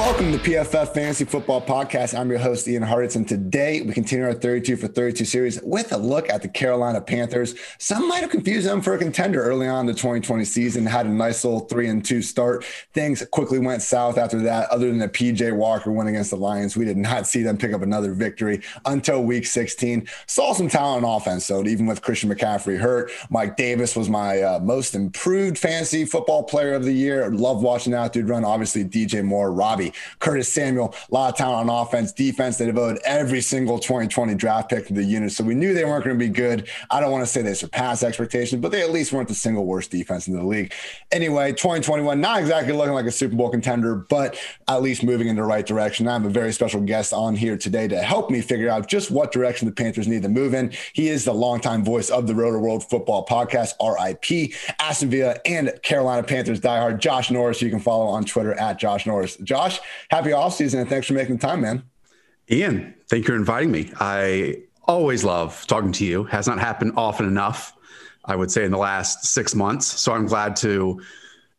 welcome to PFF Fantasy Football Podcast. I'm your host, Ian Hartitz, and today we continue our 32 for 32 series with a look at the Carolina Panthers. Some might have confused them for a contender early on the 2020 season, had a nice little three and two start. Things quickly went south after that. Other than the PJ Walker win against the Lions, we did not see them pick up another victory until week 16. Saw some talent on offense, though, even with Christian McCaffrey hurt. Mike Davis was my uh, most improved fantasy football player of the year. Love watching that dude run. Obviously, DJ Moore, Robby, Curtis Samuel, a lot of talent on offense, defense. They devoted every single 2020 draft pick to the unit. So we knew they weren't going to be good. I don't want to say they surpassed expectations, but they at least weren't the single worst defense in the league. Anyway, 2021, not exactly looking like a Super Bowl contender, but at least moving in the right direction. I have a very special guest on here today to help me figure out just what direction the Panthers need to move in. He is the longtime voice of the Rotoworld Football Podcast, RIP, Aston Villa, and Carolina Panthers diehard Josh Norris. You can follow on Twitter at Josh Norris. Josh, happy off season and thanks for making the time, man. Ian, thank you for inviting me. I always love talking to you. Has not happened often enough, I would say, in the last six months. So I'm glad to,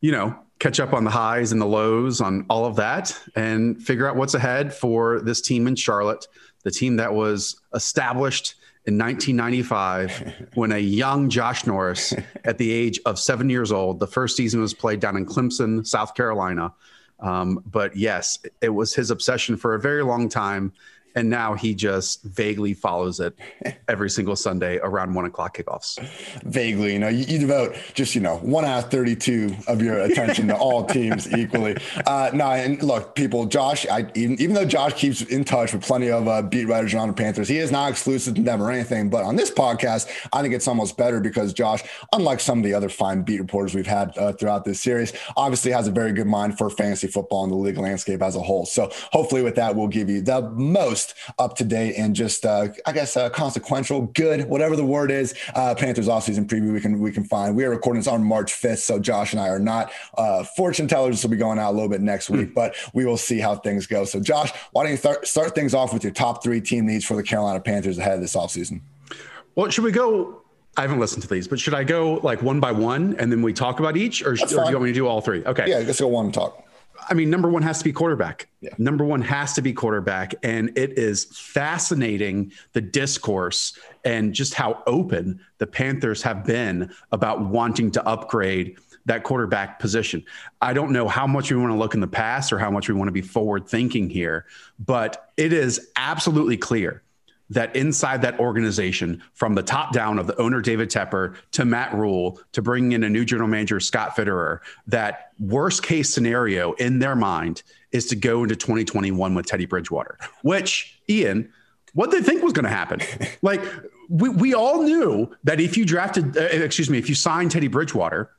you know, catch up on the highs and the lows on all of that and figure out what's ahead for this team in Charlotte, the team that was established in 1995 when a young Josh Norris, at the age of seven years old, the first season was played down in Clemson, South Carolina. Um, but yes, it was his obsession for a very long time. And now he just vaguely follows it every single Sunday around one o'clock kickoffs. Vaguely, you know, you, you devote just, you know, one out of 32 of your attention to all teams equally. Uh, no, and look, people, Josh, I, even, even though Josh keeps in touch with plenty of uh, beat writers around the Panthers, he is not exclusive to them or anything. But on this podcast, I think it's almost better because Josh, unlike some of the other fine beat reporters we've had uh, throughout this series, obviously has a very good mind for fantasy football and the league landscape as a whole. So hopefully with that, we'll give you the most up to date and just uh, I guess uh, consequential, good, whatever the word is. Uh, Panthers offseason preview we can we can find. We are recording this on March 5th, so Josh and I are not uh, fortune tellers. This will be going out a little bit next week, mm. but we will see how things go. So Josh, why don't you start start things off with your top three team needs for the Carolina Panthers ahead of this offseason? Well, should we go I haven't listened to these, but should I go like one by one and then we talk about each, or, or do you want me to do all three? Okay. Yeah, let's go one talk. I mean, number one has to be quarterback. Yeah. Number one has to be quarterback. And it is fascinating the discourse and just how open the Panthers have been about wanting to upgrade that quarterback position. I don't know how much we want to look in the past or how much we want to be forward thinking here, but it is absolutely clear that inside that organization, from the top down of the owner David Tepper to Matt Rhule, to bringing in a new general manager Scott Fitterer, that worst case scenario in their mind is to go into 2021 with Teddy Bridgewater, which Ian, what they think was going to happen. like we, we all knew that if you drafted, uh, excuse me, if you signed Teddy Bridgewater,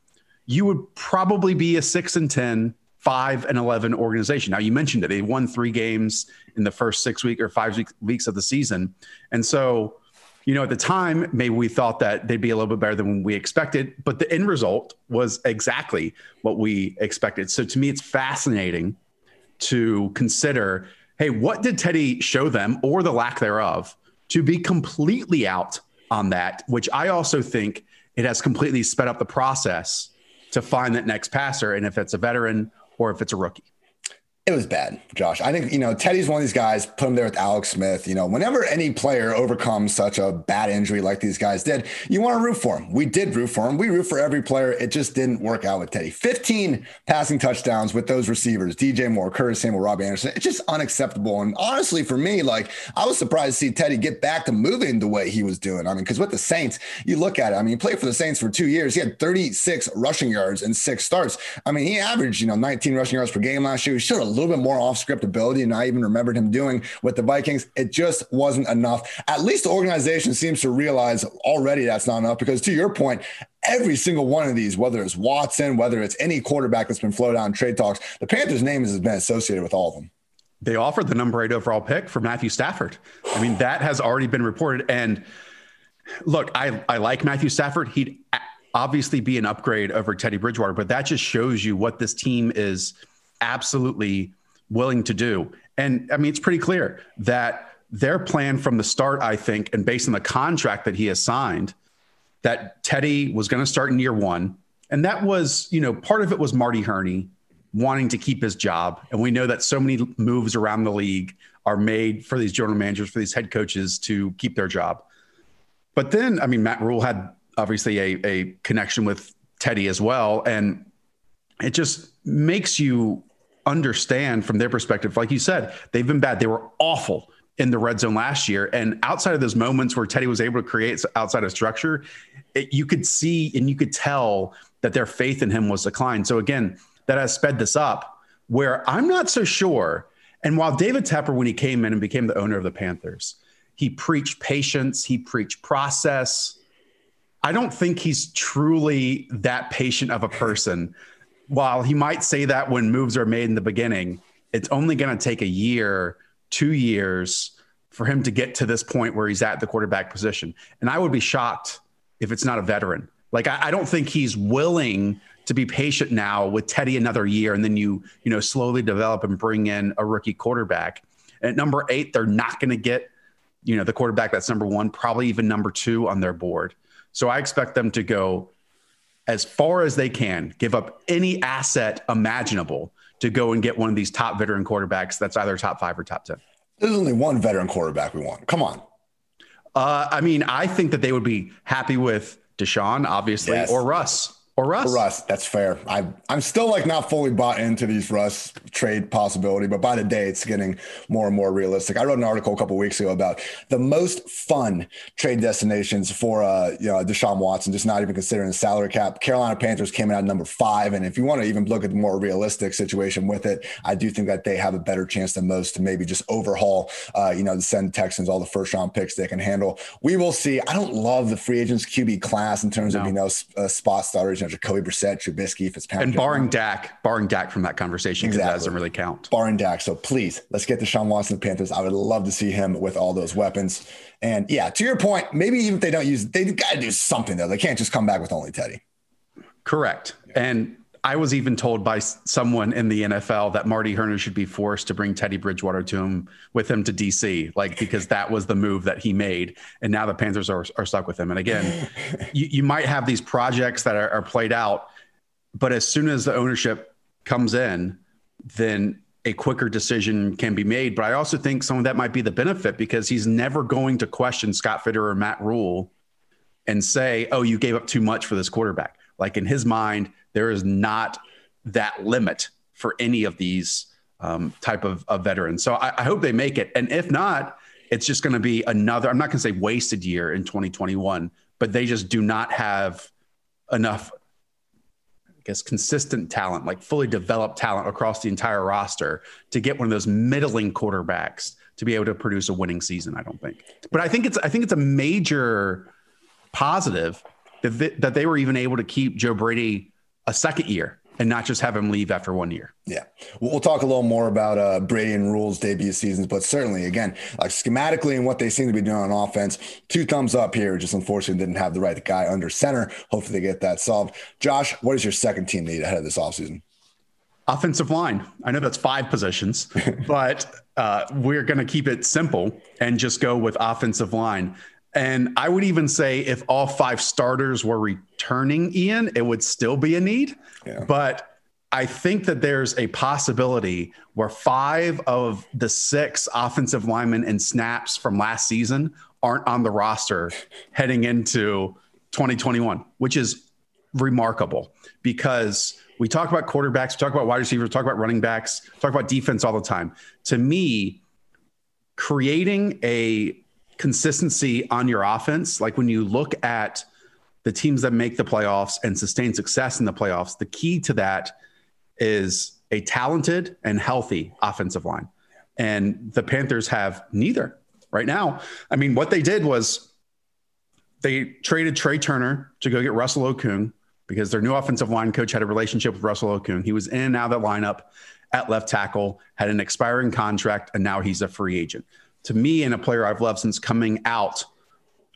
you would probably be a six and 10 five and 11 organization. Now, you mentioned it. They won three games in the first six week or five week, weeks of the season. And so, you know, at the time, maybe we thought that they'd be a little bit better than we expected, but the end result was exactly what we expected. So to me, it's fascinating to consider hey, what did Teddy show them or the lack thereof to be completely out on that, which I also think it has completely sped up the process to find that next passer. And if it's a veteran or if it's a rookie. It was bad, Josh. I think, you know, Teddy's one of these guys, put him there with Alex Smith. You know, whenever any player overcomes such a bad injury like these guys did, you want to root for him. We did root for him. We root for every player. It just didn't work out with Teddy. 15 passing touchdowns with those receivers, DJ Moore, Curtis Samuel, Robby Anderson. It's just unacceptable. And honestly, for me, like, I was surprised to see Teddy get back to moving the way he was doing. I mean, because with the Saints, you look at it, I mean, he played for the Saints for two years. He had 36 rushing yards and six starts. I mean, he averaged, you know, 19 rushing yards per game last year. He showed a little bit more off script ability, and I even remembered him doing with the Vikings. It just wasn't enough. At least the organization seems to realize already that's not enough because, to your point, every single one of these, whether it's Watson, whether it's any quarterback that's been floated on trade talks, the Panthers' name has been associated with all of them. They offered the number eight overall pick for Matthew Stafford. I mean, that has already been reported. And look, I, I like Matthew Stafford. He'd obviously be an upgrade over Teddy Bridgewater, but that just shows you what this team is absolutely willing to do. And I mean, it's pretty clear that their plan from the start, I think, and based on the contract that he has signed, that Teddy was going to start in year one. And that was, you know, part of it was Marty Hurney wanting to keep his job. And we know that so many moves around the league are made for these general managers, for these head coaches to keep their job. But then, I mean, Matt Rhule had obviously a, a connection with Teddy as well. And it just makes you understand from their perspective. Like you said, they've been bad. They were awful in the red zone last year. And outside of those moments where Teddy was able to create outside of structure, it, you could see and you could tell that their faith in him was declined. So again, that has sped this up where I'm not so sure. And while David Tepper, when he came in and became the owner of the Panthers, he preached patience, he preached process. I don't think he's truly that patient of a person while he might say that when moves are made in the beginning, it's only going to take a year, two years for him to get to this point where he's at the quarterback position. And I would be shocked if it's not a veteran. Like I, I don't think he's willing to be patient now with Teddy another year, and then you you know slowly develop and bring in a rookie quarterback. And at number eight, they're not going to get you know the quarterback that's number one, probably even number two on their board. So I expect them to go as far as they can, give up any asset imaginable to go and get one of these top veteran quarterbacks that's either top five or top 10. There's only one veteran quarterback we want. Come on. Uh, I mean, I think that they would be happy with Deshaun, obviously, yes. or Russ. Or Russ. For Russ, that's fair. I I'm still like not fully bought into these Russ trade possibility, but by the day it's getting more and more realistic. I wrote an article a couple weeks ago about the most fun trade destinations for uh you know Deshaun Watson, just not even considering the salary cap. Carolina Panthers came in at number five, and if you want to even look at the more realistic situation with it, I do think that they have a better chance than most to maybe just overhaul uh you know the send Texans all the first round picks they can handle. We will see. I don't love the free agents QB class in terms no. of you know uh, spot starters you know, Jacoby Brissett, Trubisky, Fitzpatrick. And barring Dak, barring Dak from that conversation, exactly. that doesn't really count. Barring Dak. So please, let's get Deshaun Watson the Panthers. I would love to see him with all those weapons. And yeah, to your point, maybe even if they don't use, they've got to do something though. They can't just come back with only Teddy. Correct. And I was even told by someone in the NFL that Marty Hurney should be forced to bring Teddy Bridgewater to him with him to DC, like because that was the move that he made, and now the Panthers are, are stuck with him. And again, you, you might have these projects that are, are played out, but as soon as the ownership comes in, then a quicker decision can be made. But I also think some of that might be the benefit because he's never going to question Scott Fitter or Matt Rhule and say, "Oh, you gave up too much for this quarterback." Like in his mind there is not that limit for any of these um, type of, of, veterans. So I, I, hope they make it. And if not, it's just going to be another, I'm not going to say wasted year in 2021, but they just do not have enough, I guess, consistent talent, like fully developed talent across the entire roster to get one of those middling quarterbacks to be able to produce a winning season. I don't think, but I think it's, I think it's a major positive that, that they were even able to keep Joe Brady a second year and not just have him leave after one year. Yeah. We'll talk a little more about uh, Brady and Rhule's debut seasons, but certainly, again, like schematically and what they seem to be doing on offense, two thumbs up here. Just unfortunately didn't have the right guy under center. Hopefully they get that solved. Josh, what does your second team need ahead of this offseason? Offensive line. I know that's five positions, but uh, we're going to keep it simple and just go with offensive line. And I would even say if all five starters were returning, Ian, it would still be a need. Yeah. But I think that there's a possibility where five of the six offensive linemen and snaps from last season aren't on the roster heading into 2021, which is remarkable because we talk about quarterbacks, we talk about wide receivers, we talk about running backs, talk about defense all the time. To me, creating a consistency on your offense, like when you look at the teams that make the playoffs and sustain success in the playoffs, the key to that is a talented and healthy offensive line. And the Panthers have neither right now. I mean, what they did was they traded Trai Turner to go get Russell Okung because their new offensive line coach had a relationship with Russell Okung. He was in and out of the lineup at left tackle, had an expiring contract, and now he's a free agent. To me, and a player I've loved since coming out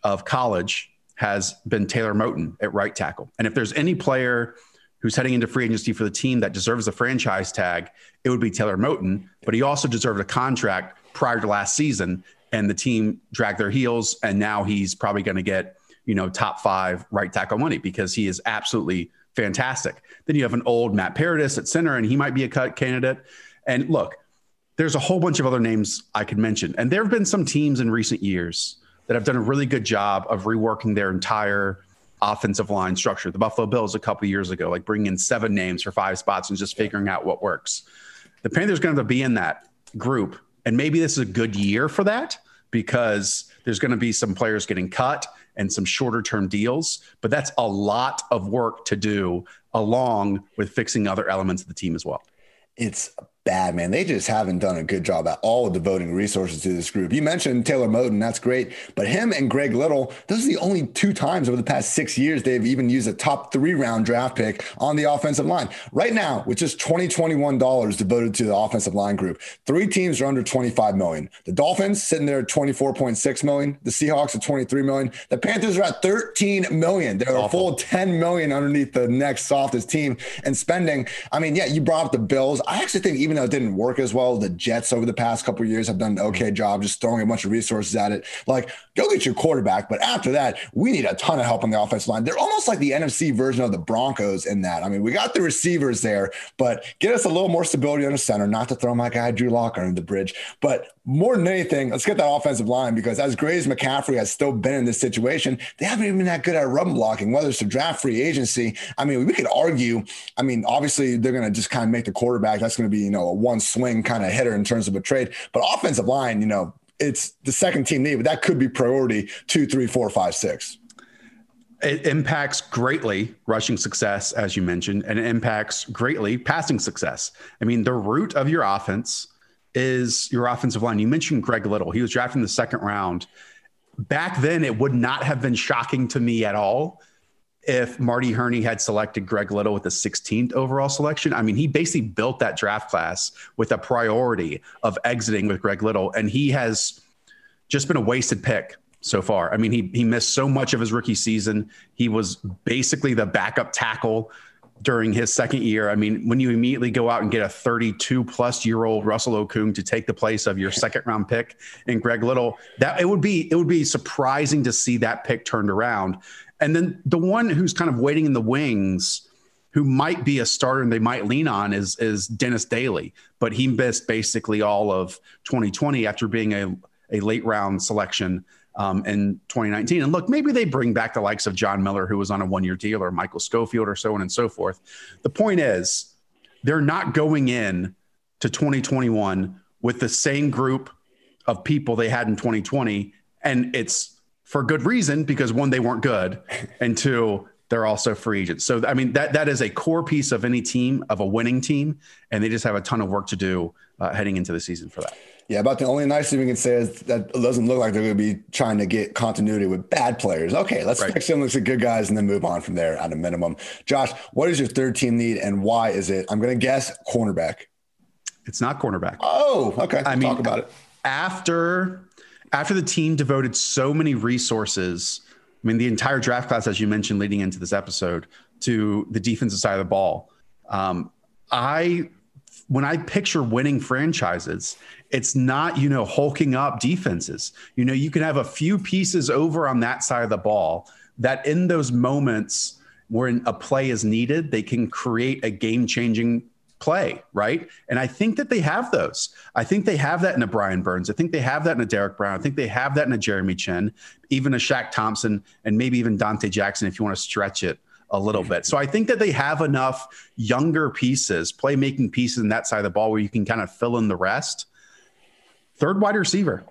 of college has been Taylor Moton at right tackle. And if there's any player who's heading into free agency for the team that deserves a franchise tag, it would be Taylor Moton. But he also deserved a contract prior to last season, and the team dragged their heels, and now he's probably going to get you know top five right tackle money because he is absolutely fantastic. Then you have an old Matt Paradis at center, and he might be a cut candidate. And look, there's a whole bunch of other names I could mention, and there have been some teams in recent years that have done a really good job of reworking their entire offensive line structure. The Buffalo Bills a couple years ago, like bringing in seven names for five spots and just figuring out what works. The Panthers going to be in that group, and maybe this is a good year for that because there's going to be some players getting cut and some shorter term deals, but that's a lot of work to do along with fixing other elements of the team as well. It's bad, man. They just haven't done a good job at all of devoting resources to this group. You mentioned Taylor Moton, that's great. But him and Greg Little, those are the only two times over the past six years they've even used a top three round draft pick on the offensive line. Right now, with just $2021 devoted to the offensive line group, three teams are under 25 million. The Dolphins sitting there at 24.6 million. The Seahawks at 23 million. The Panthers are at 13 million. They're a full 10 million underneath the next softest team and spending. I mean, yeah, you brought up the Bills. I actually think even though it didn't work as well, the Jets over the past couple years have done an okay mm-hmm. job just throwing a bunch of resources at it. Like, go get your quarterback. But after that, we need a ton of help on the offensive line. They're almost like the NFC version of the Broncos in that. I mean, we got the receivers there, but get us a little more stability on the center, not to throw my guy Drew Lock under the bridge. But more than anything, let's get that offensive line because as great as McCaffrey has still been in this situation, they haven't even been that good at run blocking, whether it's a draft free agency. I mean, we could argue. I mean, obviously, they're going to just kind of make the quarterback. That's going to be, you know, a one swing kind of hitter in terms of a trade. But offensive line, you know, it's the second team need, but that could be priority two, three, four, five, six. It impacts greatly rushing success, as you mentioned, and it impacts greatly passing success. I mean, the root of your offense is your offensive line. You mentioned Greg Little. He was drafted in the second round. Back then, it would not have been shocking to me at all if Marty Hurney had selected Greg Little with the 16th overall selection. I mean, he basically built that draft class with a priority of exiting with Greg Little, and he has just been a wasted pick so far. I mean, he he missed so much of his rookie season. He was basically the backup tackle during his second year. I mean, when you immediately go out and get a 32 plus year old Russell Okung to take the place of your second round pick and Greg Little, that it would be it would be surprising to see that pick turned around. And then the one who's kind of waiting in the wings, who might be a starter and they might lean on is is Dennis Daley, but he missed basically all of 2020 after being a, a late round selection um, in 2019. And look, maybe they bring back the likes of John Miller, who was on a one year deal, or Michael Schofield, or so on and so forth. The point is, they're not going in to 2021 with the same group of people they had in 2020. And it's for good reason because one, they weren't good, and two, they're also free agents. So I mean that that is a core piece of any team of a winning team, and they just have a ton of work to do uh, heading into the season for that. Yeah, about the only nice thing we can say is that it doesn't look like they're going to be trying to get continuity with bad players. Okay, let's right. fix them, looks like good guys, and then move on from there at a minimum. Josh, what is your third team need, and why is it? I'm going to guess cornerback. It's not cornerback. Oh, okay. I mean, talk about it after after the team devoted so many resources. I mean, the entire draft class, as you mentioned, leading into this episode, to the defensive side of the ball. Um, I when I picture winning franchises, it's not, you know, hulking up defenses. You know, you can have a few pieces over on that side of the ball that in those moments when a play is needed, they can create a game changing play, right? And I think that they have those. I think they have that in a Brian Burns. I think they have that in a Derrick Brown. I think they have that in a Jeremy Chinn, even a Shaq Thompson, and maybe even Donte Jackson if you want to stretch it a little bit. So I think that they have enough younger pieces, playmaking pieces in that side of the ball where you can kind of fill in the rest. Third wide receiver.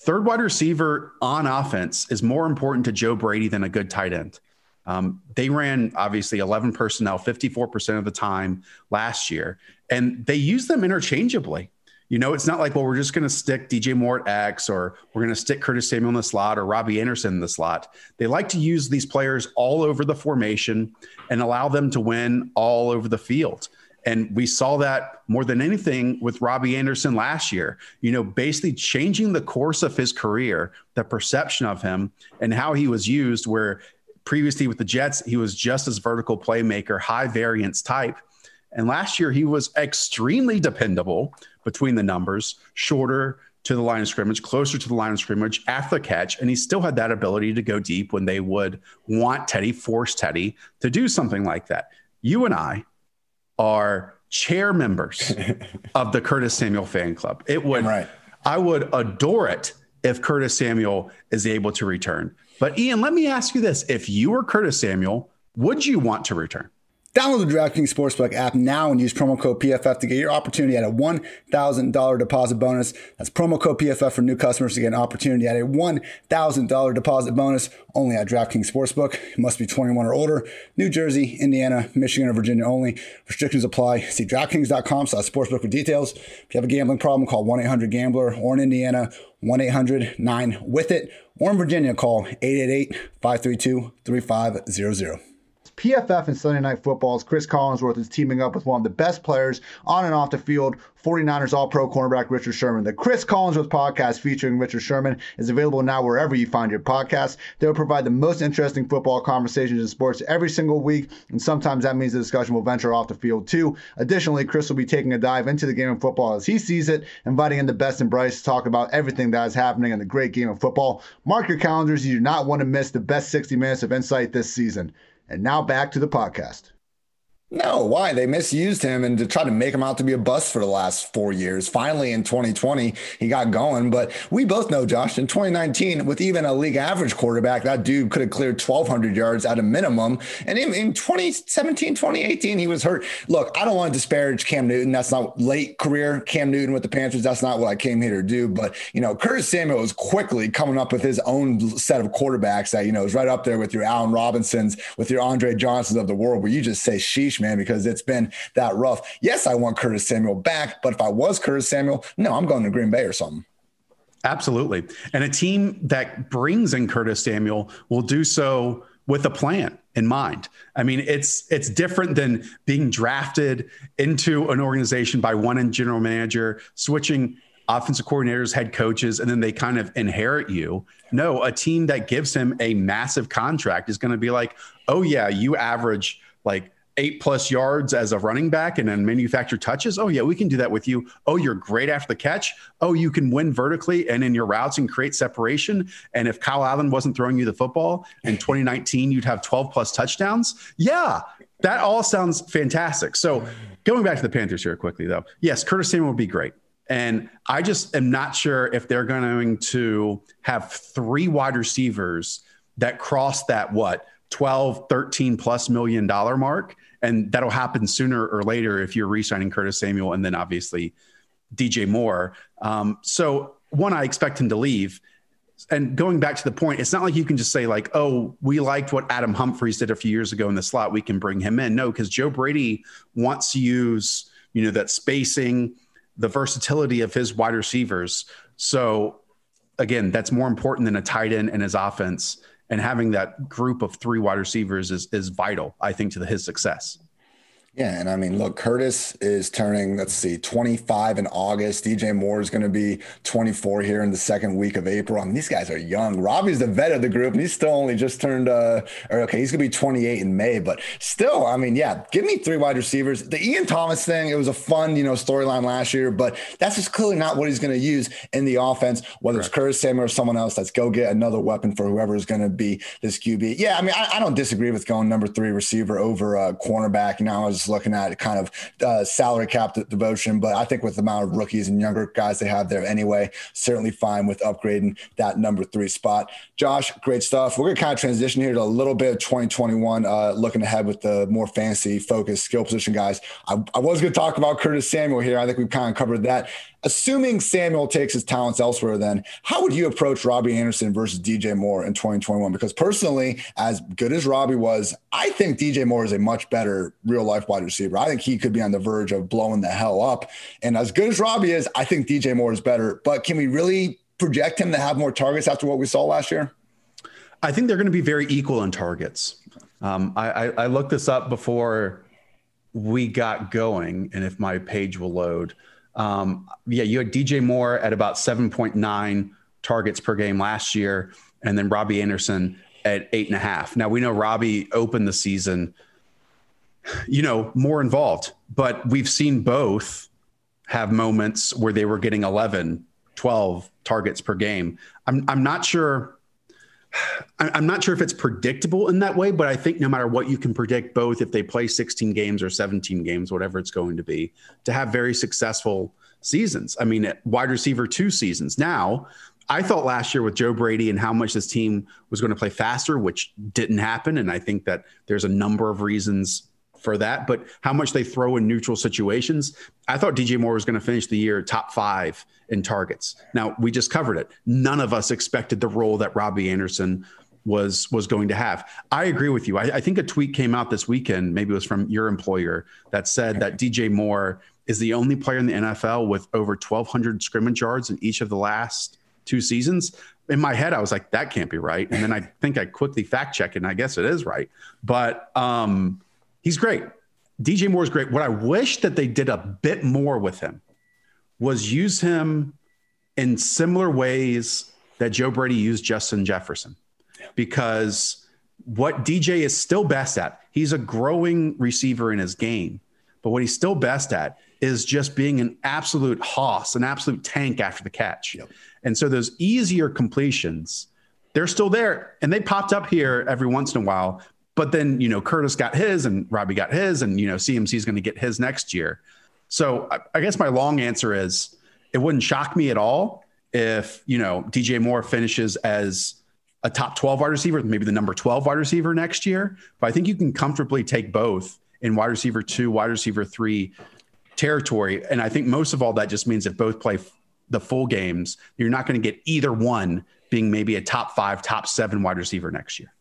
Third wide receiver on offense is more important to Joe Brady than a good tight end. Um, they ran obviously 11 personnel 54% of the time last year, and they use them interchangeably. You know, it's not like, well, we're just going to stick DJ Moore at X or we're going to stick Curtis Samuel in the slot or Robby Anderson in the slot. They like to use these players all over the formation and allow them to win all over the field. And we saw that more than anything with Robby Anderson last year, you know, basically changing the course of his career, the perception of him and how he was used, where previously with the Jets, he was just as vertical playmaker, high variance type. And last year, he was extremely dependable between the numbers, shorter to the line of scrimmage, closer to the line of scrimmage after the catch. And he still had that ability to go deep when they would want Teddy, force Teddy to do something like that. You and I are chair members of the Curtis Samuel fan club. It would, right. I would adore it if Curtis Samuel is able to return. But Ian, let me ask you this. If you were Curtis Samuel, would you want to return? Download the DraftKings Sportsbook app now and use promo code PFF to get your opportunity at a $1,000 deposit bonus. That's promo code PFF for new customers to get an opportunity at a $1,000 deposit bonus only at DraftKings Sportsbook. Must be 21 or older. New Jersey, Indiana, Michigan, or Virginia only. Restrictions apply. See DraftKings.com slash sportsbook for details. If you have a gambling problem, call 1-800-GAMBLER or in Indiana, 1-800-9-WITH-IT or in Virginia, call 888-532-3500. PFF and Sunday Night Football's Chris Collinsworth is teaming up with one of the best players on and off the field, 49ers All Pro cornerback Richard Sherman. The Chris Collinsworth podcast featuring Richard Sherman is available now wherever you find your podcasts. They will provide the most interesting football conversations in sports every single week, and sometimes that means the discussion will venture off the field too. Additionally, Chris will be taking a dive into the game of football as he sees it, inviting in the best and brightest to talk about everything that is happening in the great game of football. Mark your calendars, you do not want to miss the best 60 minutes of insight this season. And now back to the podcast. No, why? They misused him and to try to make him out to be a bust for the last four years. Finally, in 2020, he got going. But we both know, Josh, in 2019, with even a league average quarterback, that dude could have cleared 1,200 yards at a minimum. And in, in 2017, 2018, he was hurt. Look, I don't want to disparage Cam Newton. That's not late career Cam Newton with the Panthers. That's not what I came here to do. But, you know, Curtis Samuel was quickly coming up with his own set of quarterbacks that, you know, is right up there with your Allen Robinsons, with your Andre Johnsons of the world, where you just say, sheesh, man, because it's been that rough. Yes, I want Curtis Samuel back, but if I was Curtis Samuel, no, I'm going to Green Bay or something. Absolutely. And a team that brings in Curtis Samuel will do so with a plan in mind. I mean, it's it's different than being drafted into an organization by one in general manager, switching offensive coordinators, head coaches, and then they kind of inherit you. No, a team that gives him a massive contract is going to be like, oh yeah, you average like eight plus yards as a running back and then manufacture touches. Oh, yeah, we can do that with you. Oh, you're great after the catch. Oh, you can win vertically and in your routes and create separation. And if Kyle Allen wasn't throwing you the football in 2019, you'd have 12 plus touchdowns. Yeah, that all sounds fantastic. So going back to the Panthers here quickly, though, yes, Curtis Samuel would be great. And I just am not sure if they're going to have three wide receivers that cross that what 12, 13 plus million dollar mark. And that'll happen sooner or later if you're re-signing Curtis Samuel and then obviously DJ Moore. Um, so one, I expect him to leave. And going back to the point, it's not like you can just say like, "Oh, we liked what Adam Humphries did a few years ago in the slot. We can bring him in." No, because Joe Brady wants to use you know that spacing, the versatility of his wide receivers. So again, that's more important than a tight end in his offense and having that group of three wide receivers is is vital, I think, to the, his success. Yeah, and I mean, look, Curtis is turning, let's see, 25 in August. DJ Moore is going to be 24 here in the second week of April. I mean, these guys are young. Robby's the vet of the group, and he's still only just turned, uh, or okay, he's going to be 28 in May, but still, I mean, yeah, give me three wide receivers. The Ian Thomas thing, it was a fun, you know, storyline last year, but that's just clearly not what he's going to use in the offense, whether it's Curtis Samuel or someone else. Let's go get another weapon for whoever is going to be this QB. Yeah, I mean, I, I, don't disagree with going number three receiver over a cornerback. You know, I was just looking at kind of uh, salary cap devotion. But I think with the amount of rookies and younger guys they have there anyway, certainly fine with upgrading that number three spot. Josh, great stuff. We're going to kind of transition here to a little bit of 2021, uh, looking ahead with the more fancy focused skill position guys. I, I was going to talk about Curtis Samuel here. I think we've kind of covered that. Assuming Samuel takes his talents elsewhere, then how would you approach Robby Anderson versus DJ Moore in 2021? Because personally, as good as Robby was, I think DJ Moore is a much better real life wide receiver. I think he could be on the verge of blowing the hell up. And as good as Robby is, I think DJ Moore is better. But can we really project him to have more targets after what we saw last year? I think they're going to be very equal in targets. Um, I, I, I looked this up before we got going, and if my page will load. Um, yeah, you had DJ Moore at about 7.9 targets per game last year, and then Robby Anderson at eight and a half. Now we know Robby opened the season, you know, more involved, but we've seen both have moments where they were getting 11, 12 targets per game. I'm, I'm not sure I'm not sure if it's predictable in that way, but I think no matter what, you can predict both if they play 16 games or 17 games, whatever it's going to be, to have very successful seasons. I mean, wide receiver two seasons. Now, I thought last year with Joe Brady and how much this team was going to play faster, which didn't happen. And I think that there's a number of reasons for that, but how much they throw in neutral situations. I thought DJ Moore was going to finish the year top five in targets. Now we just covered it. None of us expected the role that Robby Anderson was was going to have. I agree with you. I, I think a tweet came out this weekend, maybe it was from your employer, that said that DJ Moore is the only player in the NFL with over 1,200 scrimmage yards in each of the last two seasons. In my head, I was like, that can't be right. And then I think I quickly fact check it, and I guess it is right. But um, he's great. DJ Moore is great. What I wish that they did a bit more with him was use him in similar ways that Joe Brady used Justin Jefferson. Because what DJ is still best at, he's a growing receiver in his game. But what he's still best at is just being an absolute hoss, an absolute tank after the catch. Yep. And so those easier completions, they're still there. And they popped up here every once in a while, but then, you know, Curtis got his and Robby got his, and, you know, CMC is going to get his next year. So I, I guess my long answer is it wouldn't shock me at all if, you know, DJ Moore finishes as a top 12 wide receiver, maybe the number 12 wide receiver next year. But I think you can comfortably take both in wide receiver two, wide receiver three territory. And I think most of all, that just means if both play the full games, you're not going to get either one being maybe a top five, top seven wide receiver next year.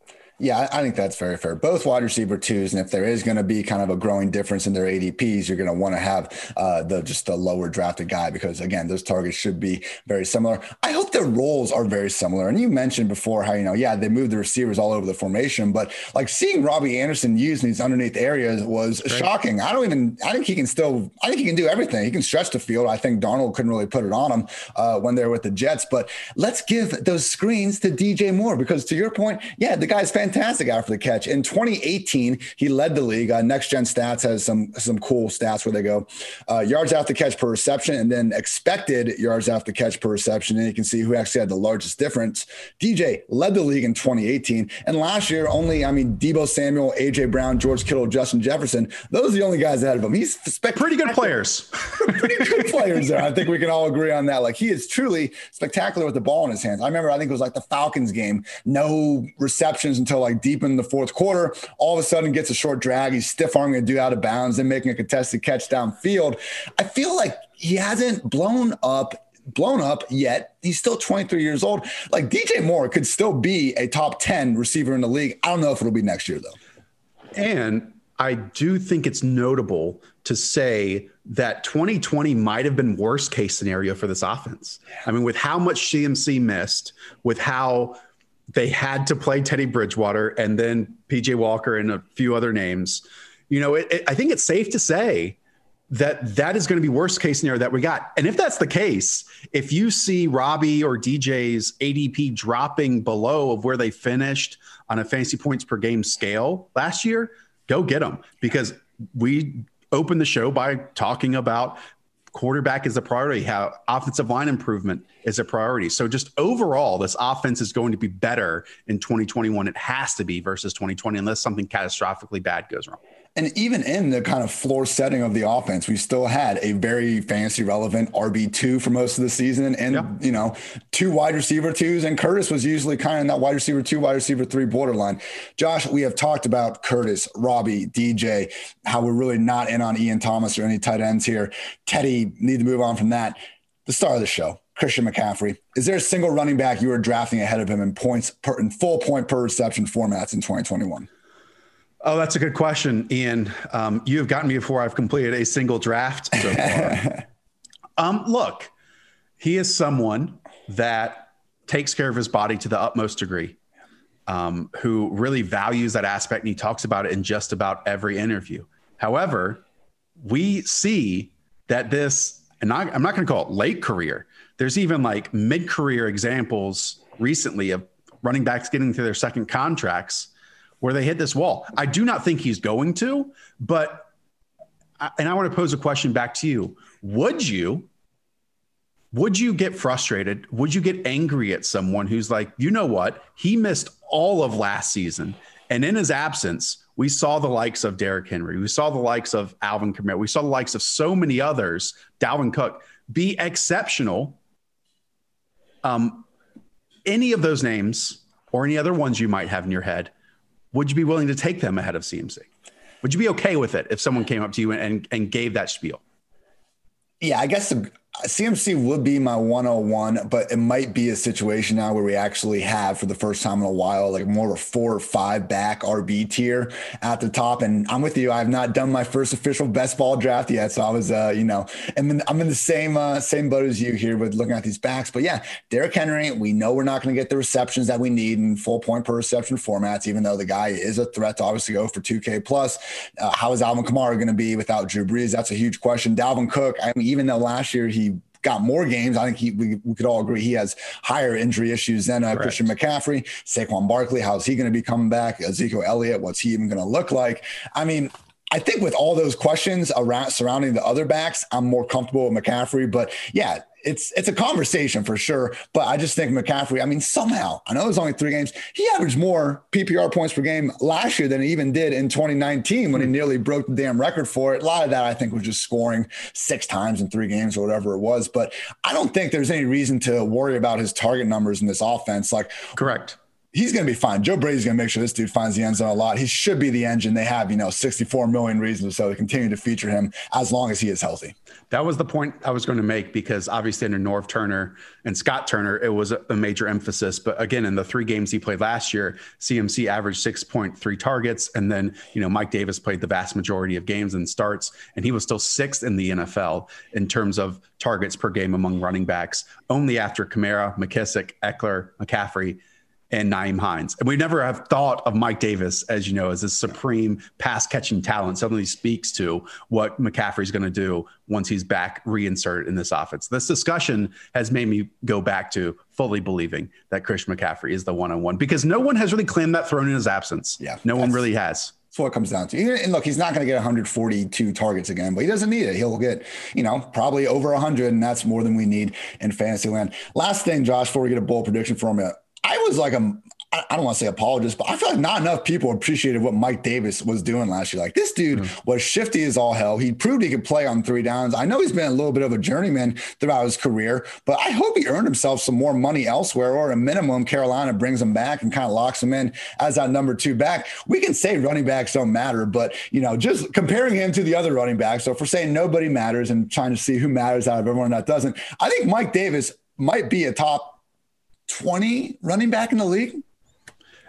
Yeah, I think that's very fair. Both wide receiver twos, and if there is going to be kind of a growing difference in their ADPs, you're going to want to have uh, the just the lower drafted guy because again, those targets should be very similar. I hope their roles are very similar. And you mentioned before how you know, yeah, they moved the receivers all over the formation, but like seeing Robby Anderson used in these underneath areas was right. shocking. I don't even. I think he can still. I think he can do everything. He can stretch the field. I think Darnold couldn't really put it on him uh, when they're with the Jets. But let's give those screens to DJ Moore because to your point, yeah, the guy's fantastic fantastic after the catch. In 2018, he led the league. Uh, Next Gen Stats has some some cool stats where they go uh, yards after catch per reception and then expected yards after catch per reception. And you can see who actually had the largest difference. DJ led the league in 2018. And last year, only, I mean, Deebo Samuel, AJ Brown, George Kittle, Justin Jefferson, those are the only guys ahead of him. He's pretty good players. pretty good players there. I think we can all agree on that. Like he is truly spectacular with the ball in his hands. I remember, I think it was like the Falcons game, no receptions until like deep in the fourth quarter. All of a sudden gets a short drag. He's stiff arming a dude out of bounds and making a contested catch downfield. I feel like he hasn't blown up blown up yet. He's still 23 years old. Like DJ Moore could still be a top 10 receiver in the league. I don't know if it'll be next year though. And I do think it's notable to say that 2020 might have been worst case scenario for this offense. I mean, with how much CMC missed, with how they had to play Teddy Bridgewater and then PJ Walker and a few other names. You know, it, it, I think it's safe to say that that is going to be worst case scenario that we got. And if that's the case, if you see Robby or DJ's ADP dropping below of where they finished on a fantasy points per game scale last year, go get them because we opened the show by talking about quarterback is a priority, how offensive line improvement is a priority. So just overall, this offense is going to be better in 2021. It has to be versus 2020, unless something catastrophically bad goes wrong. And even in the kind of floor setting of the offense, we still had a very fancy relevant RB2 for most of the season and, yeah. you know, two wide receiver twos. And Curtis was usually kind of in that wide receiver two, wide receiver three borderline. Josh, we have talked about Curtis, Robby, DJ, how we're really not in on Ian Thomas or any tight ends here. Teddy, need to move on from that. The star of the show, Christian McCaffrey. Is there a single running back you are drafting ahead of him in points per, in full point per reception formats in 2021? Oh, that's a good question, Ian. Um, you have gotten me before I've completed a single draft so far. um, look, he is someone that takes care of his body to the utmost degree, um, who really values that aspect, and he talks about it in just about every interview. However, we see that this, and I, I'm not going to call it late career. There's even like mid career examples recently of running backs getting to their second contracts where they hit this wall. I do not think he's going to, but and I want to pose a question back to you. Would you would you get frustrated? Would you get angry at someone who's like, you know what? He missed all of last season. And in his absence, we saw the likes of Derrick Henry. We saw the likes of Alvin Kamara. We saw the likes of so many others, Dalvin Cook, be exceptional. Um, any of those names or any other ones you might have in your head would you be willing to take them ahead of CMC? Would you be okay with it if someone came up to you and, and, gave that spiel? Yeah, I guess CMC would be my 101, but it might be a situation now where we actually have, for the first time in a while, like more of a four or five back RB tier at the top. And I'm with you. I have not done my first official best ball draft yet, so I was, uh, you know, and I'm in the same uh, same boat as you here with looking at these backs. But yeah, Derrick Henry, we know we're not going to get the receptions that we need in full point per reception formats, even though the guy is a threat to obviously go for 2K plus. Uh, how is Alvin Kamara going to be without Drew Brees? That's a huge question. Dalvin Cook, I mean, even though last year he got more games. I think he we, we could all agree he has higher injury issues than uh, Christian McCaffrey. Saquon Barkley, how's he going to be coming back? Ezekiel Elliott, what's he even going to look like? I mean, I think with all those questions around surrounding the other backs, I'm more comfortable with McCaffrey. But yeah, it's it's a conversation for sure. But I just think McCaffrey, I mean, somehow, I know it was only three games. He averaged more PPR points per game last year than he even did in 2019 when he hmm. nearly broke the damn record for it. A lot of that I think was just scoring six times in three games or whatever it was. But I don't think there's any reason to worry about his target numbers in this offense. Like correct he's going to be fine. Joe Brady's going to make sure this dude finds the end zone a lot. He should be the engine. They have, you know, 64 million reasons so to continue to feature him as long as he is healthy. That was the point I was going to make because obviously under Norv Turner and Scott Turner, it was a major emphasis. But again, in the three games he played last year, CMC averaged 6.3 targets. And then, you know, Mike Davis played the vast majority of games and starts, and he was still sixth in the NFL in terms of targets per game among running backs, only after Kamara, McKissic, Ekeler, McCaffrey, and Nyheim Hines. And we never have thought of Mike Davis, as you know, as a supreme pass catching talent. Suddenly speaks to what McCaffrey's going to do once he's back reinserted in this offense. This discussion has made me go back to fully believing that Christian McCaffrey is the one on one because no one has really claimed that throne in his absence. Yeah. No one really has. That's what it comes down to. And look, he's not going to get 142 targets again, but he doesn't need it. He'll get, you know, probably over 100, and that's more than we need in fantasy land. Last thing, Josh, before we get a bold prediction from you, I was like a I don't want to say apologist, but I feel like not enough people appreciated what Mike Davis was doing last year. Like this dude mm. was shifty as all hell. He proved he could play on three downs. I know he's been a little bit of a journeyman throughout his career, but I hope he earned himself some more money elsewhere, or a minimum Carolina brings him back and kind of locks him in as that number two back. We can say running backs don't matter, but you know, just comparing him to the other running backs. So if we're saying nobody matters and trying to see who matters out of everyone that doesn't, I think Mike Davis might be a top 20 running back in the league.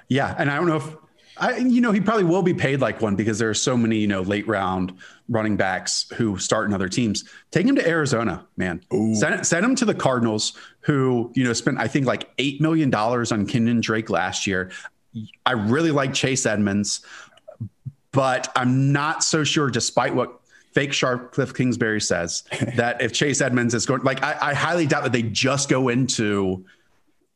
Yeah, and I don't know if I, you know, he probably will be paid like one because there are so many, you know, late round running backs who start in other teams. Take him to Arizona, man. Send, send him to the Cardinals, who you know spent I think like eight million dollars on Kenyan Drake last year. I really like Chase Edmonds. but I'm not so sure, despite what fake sharp Cliff Kingsbury says, that if Chase Edmonds is going, like, I, I highly doubt that they just go into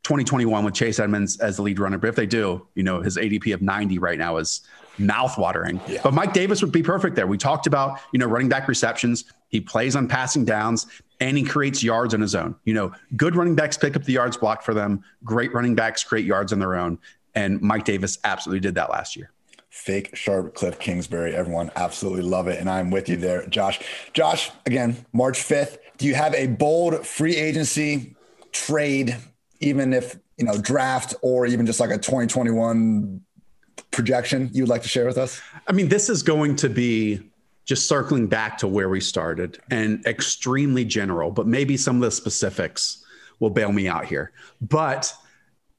2021 with Chase Edmonds as the lead runner. But if they do, you know, his ADP of 90 right now is mouthwatering. Yeah. But Mike Davis would be perfect there. We talked about, you know, running back receptions. He plays on passing downs and he creates yards on his own. You know, good running backs pick up the yards blocked for them. Great running backs create yards on their own. And Mike Davis absolutely did that last year. Fake sharp Cliff Kingsbury. Everyone absolutely love it. And I'm with you there, Josh. Josh, again, March 5th. Do you have a bold free agency trade, even if, you know, draft or even just like a 2021 projection you'd like to share with us? I mean, this is going to be just circling back to where we started and extremely general, but maybe some of the specifics will bail me out here. But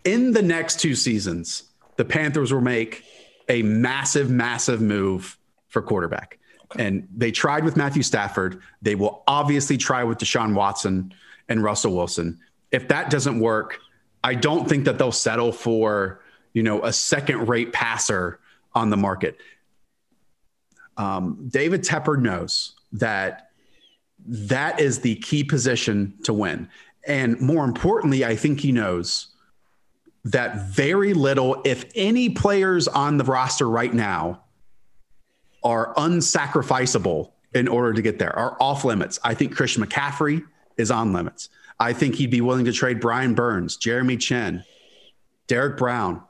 in the next two seasons, the Panthers will make a massive, massive move for quarterback. Okay. And they tried with Matthew Stafford. They will obviously try with Deshaun Watson and Russell Wilson. If that doesn't work, I don't think that they'll settle for, you know, a second rate passer on the market um, David Tepper knows that that is the key position to win. And more importantly, I think he knows that very little, if any, players on the roster right now are unsacrificable in order to get there, are off limits. I think Christian McCaffrey is on limits. I think he'd be willing to trade Brian Burns, Jeremy Chinn, Derrick Brown,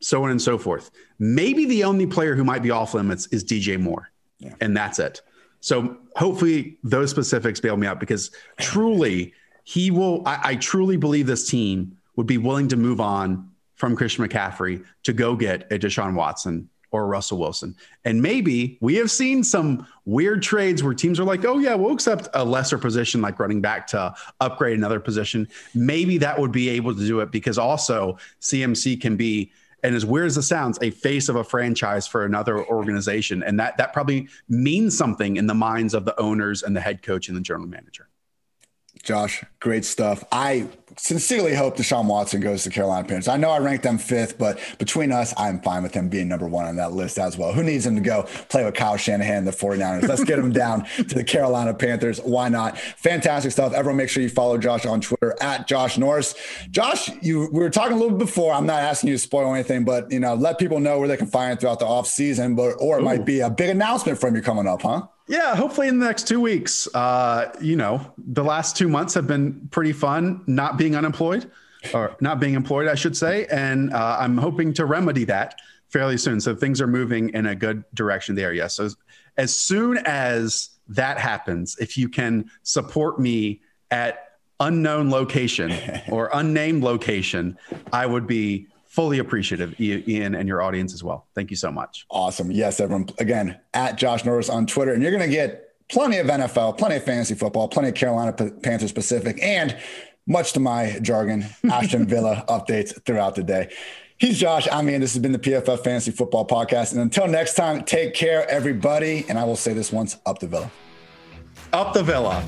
so on and so forth. Maybe the only player who might be off limits is DJ Moore. Yeah. And that's it. So hopefully those specifics bail me out because truly he will, I, I truly believe this team would be willing to move on from Christian McCaffrey to go get a Deshaun Watson or Russell Wilson. And maybe we have seen some weird trades where teams are like, oh, yeah, we'll accept a lesser position like running back to upgrade another position. Maybe that would be able to do it because also CMC can be and as weird as it sounds, a face of a franchise for another organization. And that that probably means something in the minds of the owners and the head coach and the general manager. Josh, great stuff. I sincerely hope Deshaun Watson goes to Carolina Panthers. I know I ranked them fifth, but between us, I'm fine with him being number one on that list as well. Who needs him to go play with Kyle Shanahan, the 49ers? Let's get him down to the Carolina Panthers. Why not? Fantastic stuff. Everyone, make sure you follow Josh on Twitter at Josh Norris. Josh, you we were talking a little bit before. I'm not asking you to spoil anything, but you know, let people know where they can find it throughout the off season, but or it Ooh. might be a big announcement from you coming up, huh? Yeah, hopefully in the next two weeks. Uh, you know, the last two months have been pretty fun, not being unemployed or not being employed, I should say. And uh, I'm hoping to remedy that fairly soon. So things are moving in a good direction there. Yes. So as soon as that happens, if you can support me at unknown location or unnamed location, I would be fully appreciative, Ian, and your audience as well. Thank you so much. Awesome. Yes, everyone. Again, at Josh Norris on Twitter, and you're going to get plenty of NFL, plenty of fantasy football, plenty of Carolina Panthers Pacific, and much to my jargon, Aston Villa updates throughout the day. He's Josh. I'm Ian. This has been the PFF Fantasy Football Podcast. And until next time, take care, everybody. And I will say this once up the Villa. Up the Villa.